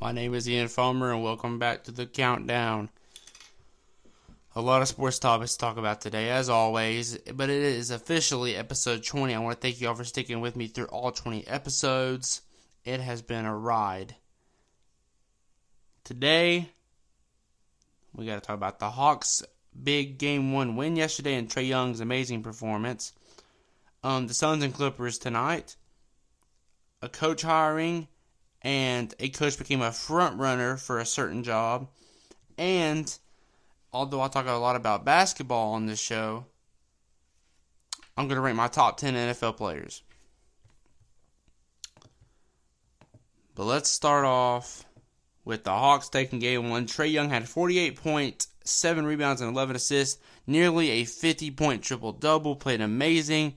My name is Ian Farmer, and welcome back to the countdown. A lot of sports topics to talk about today, as always, but it is officially episode 20. I want to thank you all for sticking with me through all 20 episodes. It has been a ride. Today, we got to talk about the Hawks' big game one win yesterday and Trae Young's amazing performance. Um, the Suns and Clippers tonight. A coach hiring and a coach became a front runner for a certain job. And although I talk a lot about basketball on this show, I'm going to rank my top 10 NFL players. But let's start off with the Hawks taking game one. Trae Young had 48 points, 7 rebounds, and 11 assists. Nearly a 50 point triple double. Played amazing.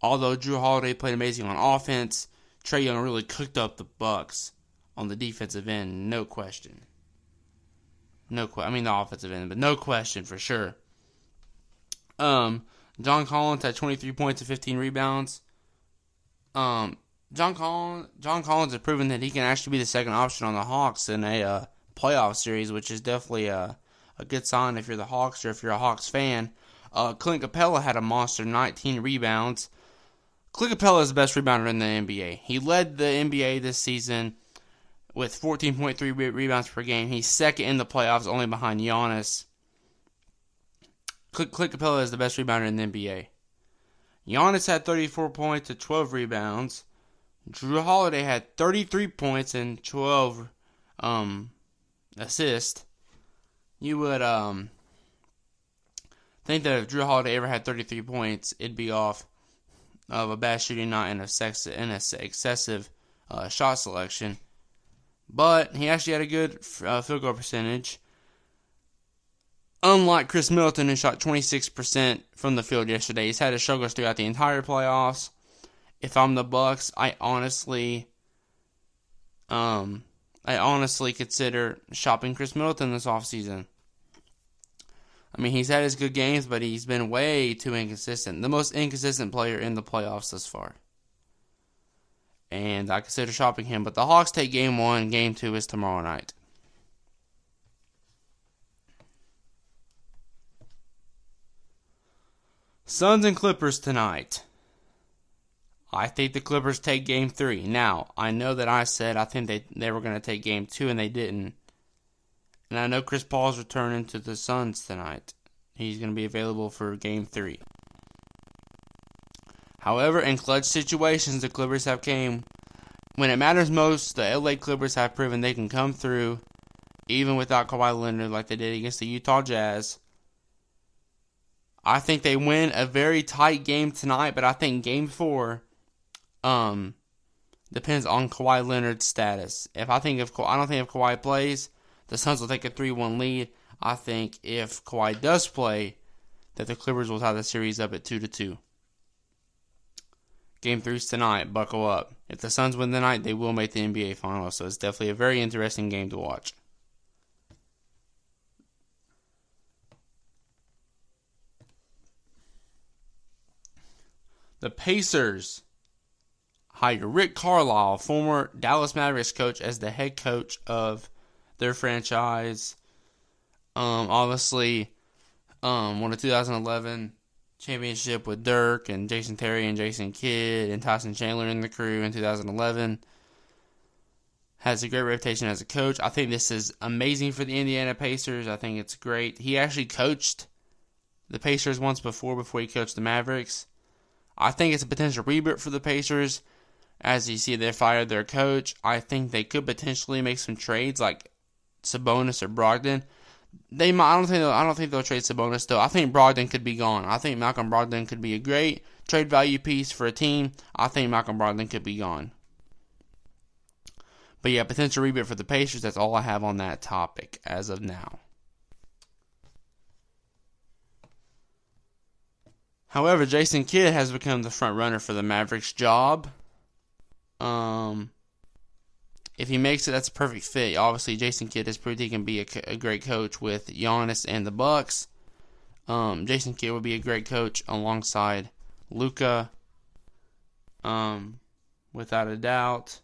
Although Jrue Holiday played amazing on offense, Trae Young really cooked up the Bucks on the defensive end, no question. No, que- I mean the offensive end, but no question for sure. Um, John Collins had 23 points and 15 rebounds. Um, John Collins, John Collins has proven that he can actually be the second option on the Hawks in a uh, playoff series, which is definitely a, a good sign if you're the Hawks or if you're a Hawks fan. Uh, Clint Capela had a monster 19 rebounds. Clint Capela is the best rebounder in the NBA. He led the NBA this season with 14.3 re- rebounds per game. He's second in the playoffs, only behind Giannis. Clint, Clint is the best rebounder in the NBA. Giannis had 34 points and 12 rebounds. Jrue Holiday had 33 points and 12 um, assists. You would um, think that if Jrue Holiday ever had 33 points, it'd be off of a bad shooting night and a, sex, and a excessive uh, shot selection. But he actually had a good uh, field goal percentage. Unlike Khris Middleton, who shot 26% from the field yesterday, he's had his struggles throughout the entire playoffs. If I'm the Bucks, I honestly, um, I honestly consider shopping Khris Middleton this offseason. I mean, he's had his good games, but he's been way too inconsistent. The most inconsistent player in the playoffs thus far. And I consider shopping him. But the Hawks take game one. Game two is tomorrow night. Suns and Clippers tonight. I think the Clippers take game three. Now, I know that I said I think they, they were going to take game two, and they didn't. And I know Chris Paul's returning to the Suns tonight. He's going to be available for game three. However, in clutch situations, the Clippers have came when it matters most. The LA Clippers have proven they can come through, even without Kawhi Leonard, like they did against the Utah Jazz. I think they win a very tight game tonight, but I think Game Four, um, depends on Kawhi Leonard's status. If I think if I don't think if Kawhi plays, the Suns will take a three-one lead. I think if Kawhi does play, that the Clippers will tie the series up at two to two. Game three's tonight. Buckle up. If the Suns win tonight, they will make the NBA Finals. So it's definitely a very interesting game to watch. The Pacers hired Rick Carlisle, former Dallas Mavericks coach, as the head coach of their franchise. Um, obviously, um, won a 2011 championship with Dirk and Jason Terry and Jason Kidd and Tyson Chandler in the crew in 2011. Has a great reputation as a coach. I think this is amazing for the Indiana Pacers. I think it's great. He actually coached the Pacers once before, before he coached the Mavericks. I think it's a potential reboot for the Pacers. As you see, they fired their coach. I think they could potentially make some trades like Sabonis or Brogdon. They might. I don't think. I don't think they'll trade Sabonis though. I think Brogdon could be gone. I think Malcolm Brogdon could be a great trade value piece for a team. I think Malcolm Brogdon could be gone. But yeah, potential reboot for the Pacers. That's all I have on that topic as of now. However, Jason Kidd has become the front runner for the Mavericks job. Um, if he makes it, that's a perfect fit. Obviously, Jason Kidd has proved he can be a, a great coach with Giannis and the Bucks. Um, Jason Kidd would be a great coach alongside Luka, Um, without a doubt.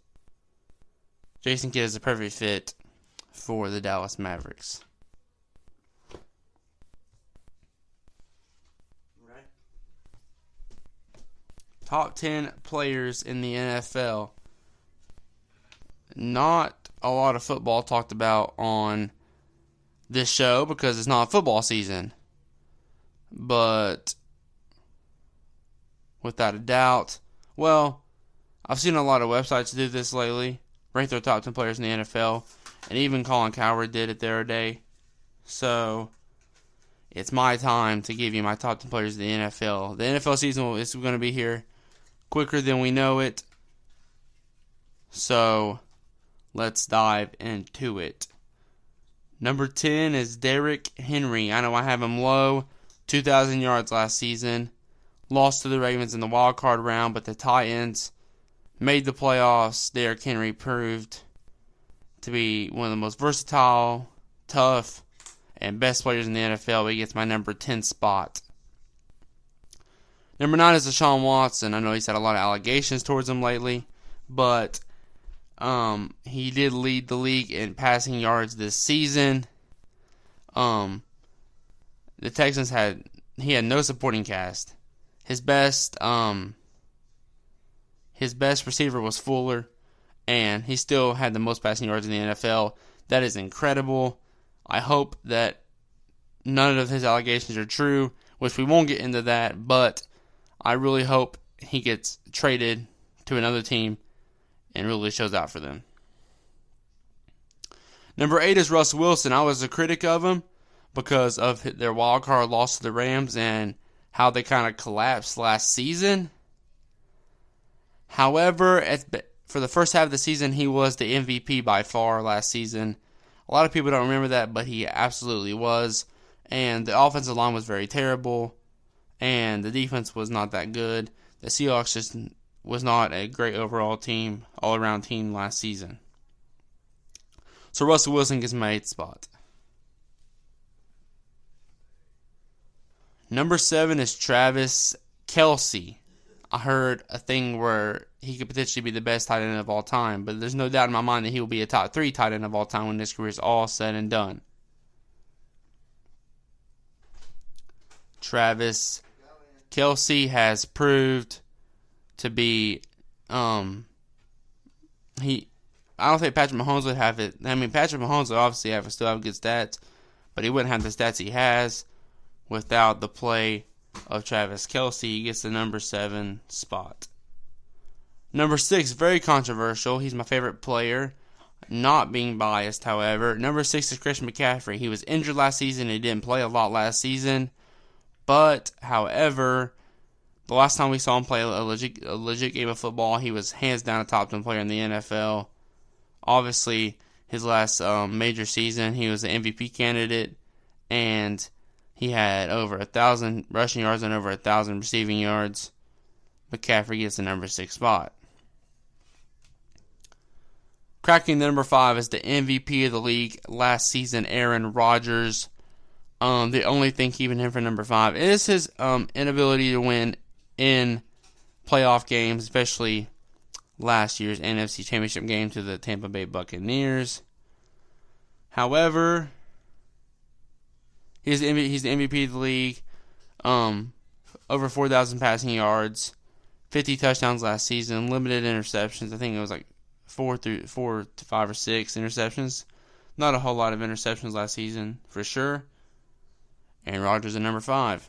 Jason Kidd is a perfect fit for the Dallas Mavericks. Top 10 players in the NFL. Not a lot of football talked about on this show because it's not football season. But without a doubt, well, I've seen a lot of websites do this lately, rank their top 10 players in the NFL, and even Colin Cowherd did it the other day. So it's my time to give you my top 10 players in the NFL. The NFL season is going to be here quicker than we know it. So let's dive into it. Number 10 is Derrick Henry. I know I have him low, 2,000 yards last season. Lost to the Ravens in the wild card round, but the Titans made the playoffs. Derrick Henry proved to be one of the most versatile, tough, and best players in the NFL. He gets my number 10 spot. Number 9 is Deshaun Watson. I know he's had a lot of allegations towards him lately, but um, he did lead the league in passing yards this season. Um, the Texans had he had no supporting cast. His best um his best receiver was Fuller, and he still had the most passing yards in the NFL. That is incredible. I hope that none of his allegations are true, which we won't get into that, but I really hope he gets traded to another team and really shows out for them. Number eight is Russ Wilson. I was a critic of him because of their wild card loss to the Rams and how they kind of collapsed last season. However, for the first half of the season, he was the MVP by far last season. A lot of people don't remember that, but he absolutely was. And the offensive line was very terrible, and the defense was not that good. The Seahawks just was not a great overall team, all around team last season. So Russell Wilson gets my eighth spot. Number seven is Travis Kelce. I heard a thing where he could potentially be the best tight end of all time, but there's no doubt in my mind that he will be a top three tight end of all time when his career is all said and done. Travis Kelce has proved to be um he I don't think Patrick Mahomes would have it. I mean Patrick Mahomes would obviously have still have good stats, but he wouldn't have the stats he has without the play of Travis Kelce. He gets the number seven spot. Number six, very controversial. He's my favorite player. Not being biased, however. Number six is Christian McCaffrey. He was injured last season. He didn't play a lot last season. But, however, the last time we saw him play a legit, a legit game of football, he was hands down a top 10 player in the NFL. Obviously, his last um, major season, he was an MVP candidate, and he had over a thousand rushing yards and over a thousand receiving yards. McCaffrey gets the number six spot. Cracking the number five is the MVP of the league last season, Aaron Rodgers. Um, the only thing keeping him for number five is his um, inability to win in playoff games, especially last year's NFC Championship game to the Tampa Bay Buccaneers. However, he's the, he's the MVP of the league. Um, over 4,000 passing yards, 50 touchdowns last season, limited interceptions. I think it was like four through four to five or six interceptions. Not a whole lot of interceptions last season for sure. And Rodgers at number five.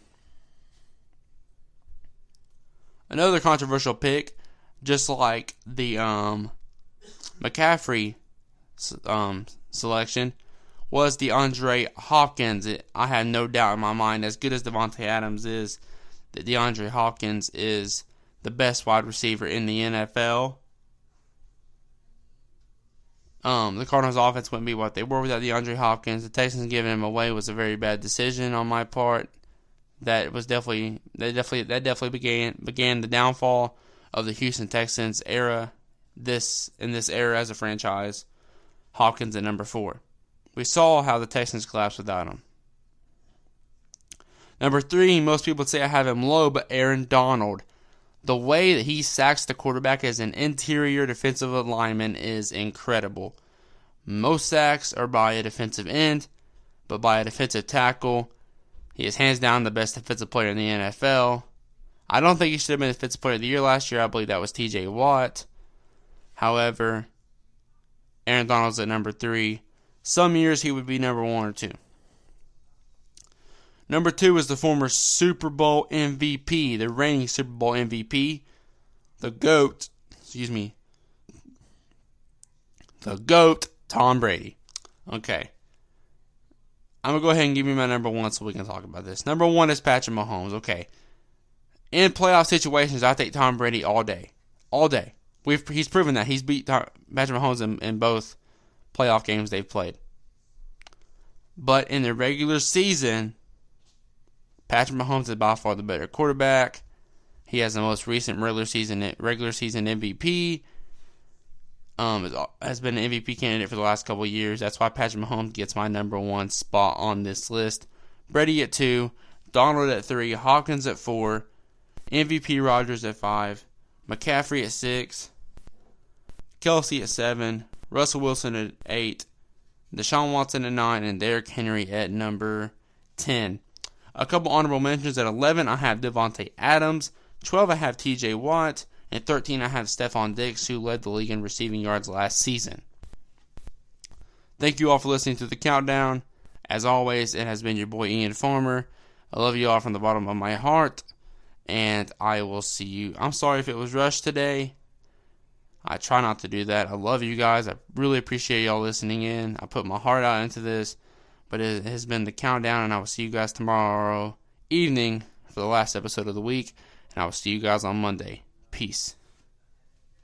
Another controversial pick, just like the um, McCaffrey um, selection, was the DeAndre Hopkins. It, I have no doubt in my mind, as good as Davante Adams is, that DeAndre Hopkins is the best wide receiver in the NFL. Um, the Cardinals' offense wouldn't be what they were without DeAndre Hopkins. The Texans giving him away was a very bad decision on my part that was definitely that definitely that definitely began began the downfall of the Houston Texans era. This in this era as a franchise, Hopkins at number four. We saw how the Texans collapsed without him. Number three, most people would say I have him low, but Aaron Donald, The way that he sacks the quarterback as an interior defensive lineman is incredible. Most sacks are by a defensive end, but by a defensive tackle. He is hands down the best defensive player in the NFL. I don't think he should have been the defensive player of the year last year. I believe that was TJ Watt. However, Aaron Donald's at number three. Some years he would be number one or two. Number two is the former Super Bowl MVP, the reigning Super Bowl MVP, the GOAT, excuse me, the GOAT, Tom Brady. Okay. I'm to go ahead and give you my number one so we can talk about this. Number one is Patrick Mahomes. Okay. In playoff situations, I take Tom Brady all day. All day. We've, he's proven that. He's beat Patrick Mahomes in, in both playoff games they've played. But in the regular season, Patrick Mahomes is by far the better quarterback. He has the most recent regular season regular season MVP. Um, has been an MVP candidate for the last couple years. That's why Patrick Mahomes gets my number one spot on this list. Brady at two, Donald at three, Hawkins at four, MVP Rodgers at five, McCaffrey at six, Kelce at seven, Russell Wilson at eight, Deshaun Watson at nine, and Derrick Henry at number ten. A couple honorable mentions at 11, I have Davante Adams. 12, I have TJ Watt. And 13, I have Stefon Diggs, who led the league in receiving yards last season. Thank you all for listening to the countdown. As always, it has been your boy Ian Farmer. I love you all from the bottom of my heart. And I will see you. I'm sorry if it was rushed today. I try not to do that. I love you guys. I really appreciate y'all listening in. I put my heart out into this. But it has been the countdown, and I will see you guys tomorrow evening for the last episode of the week. And I will see you guys on Monday. Peace.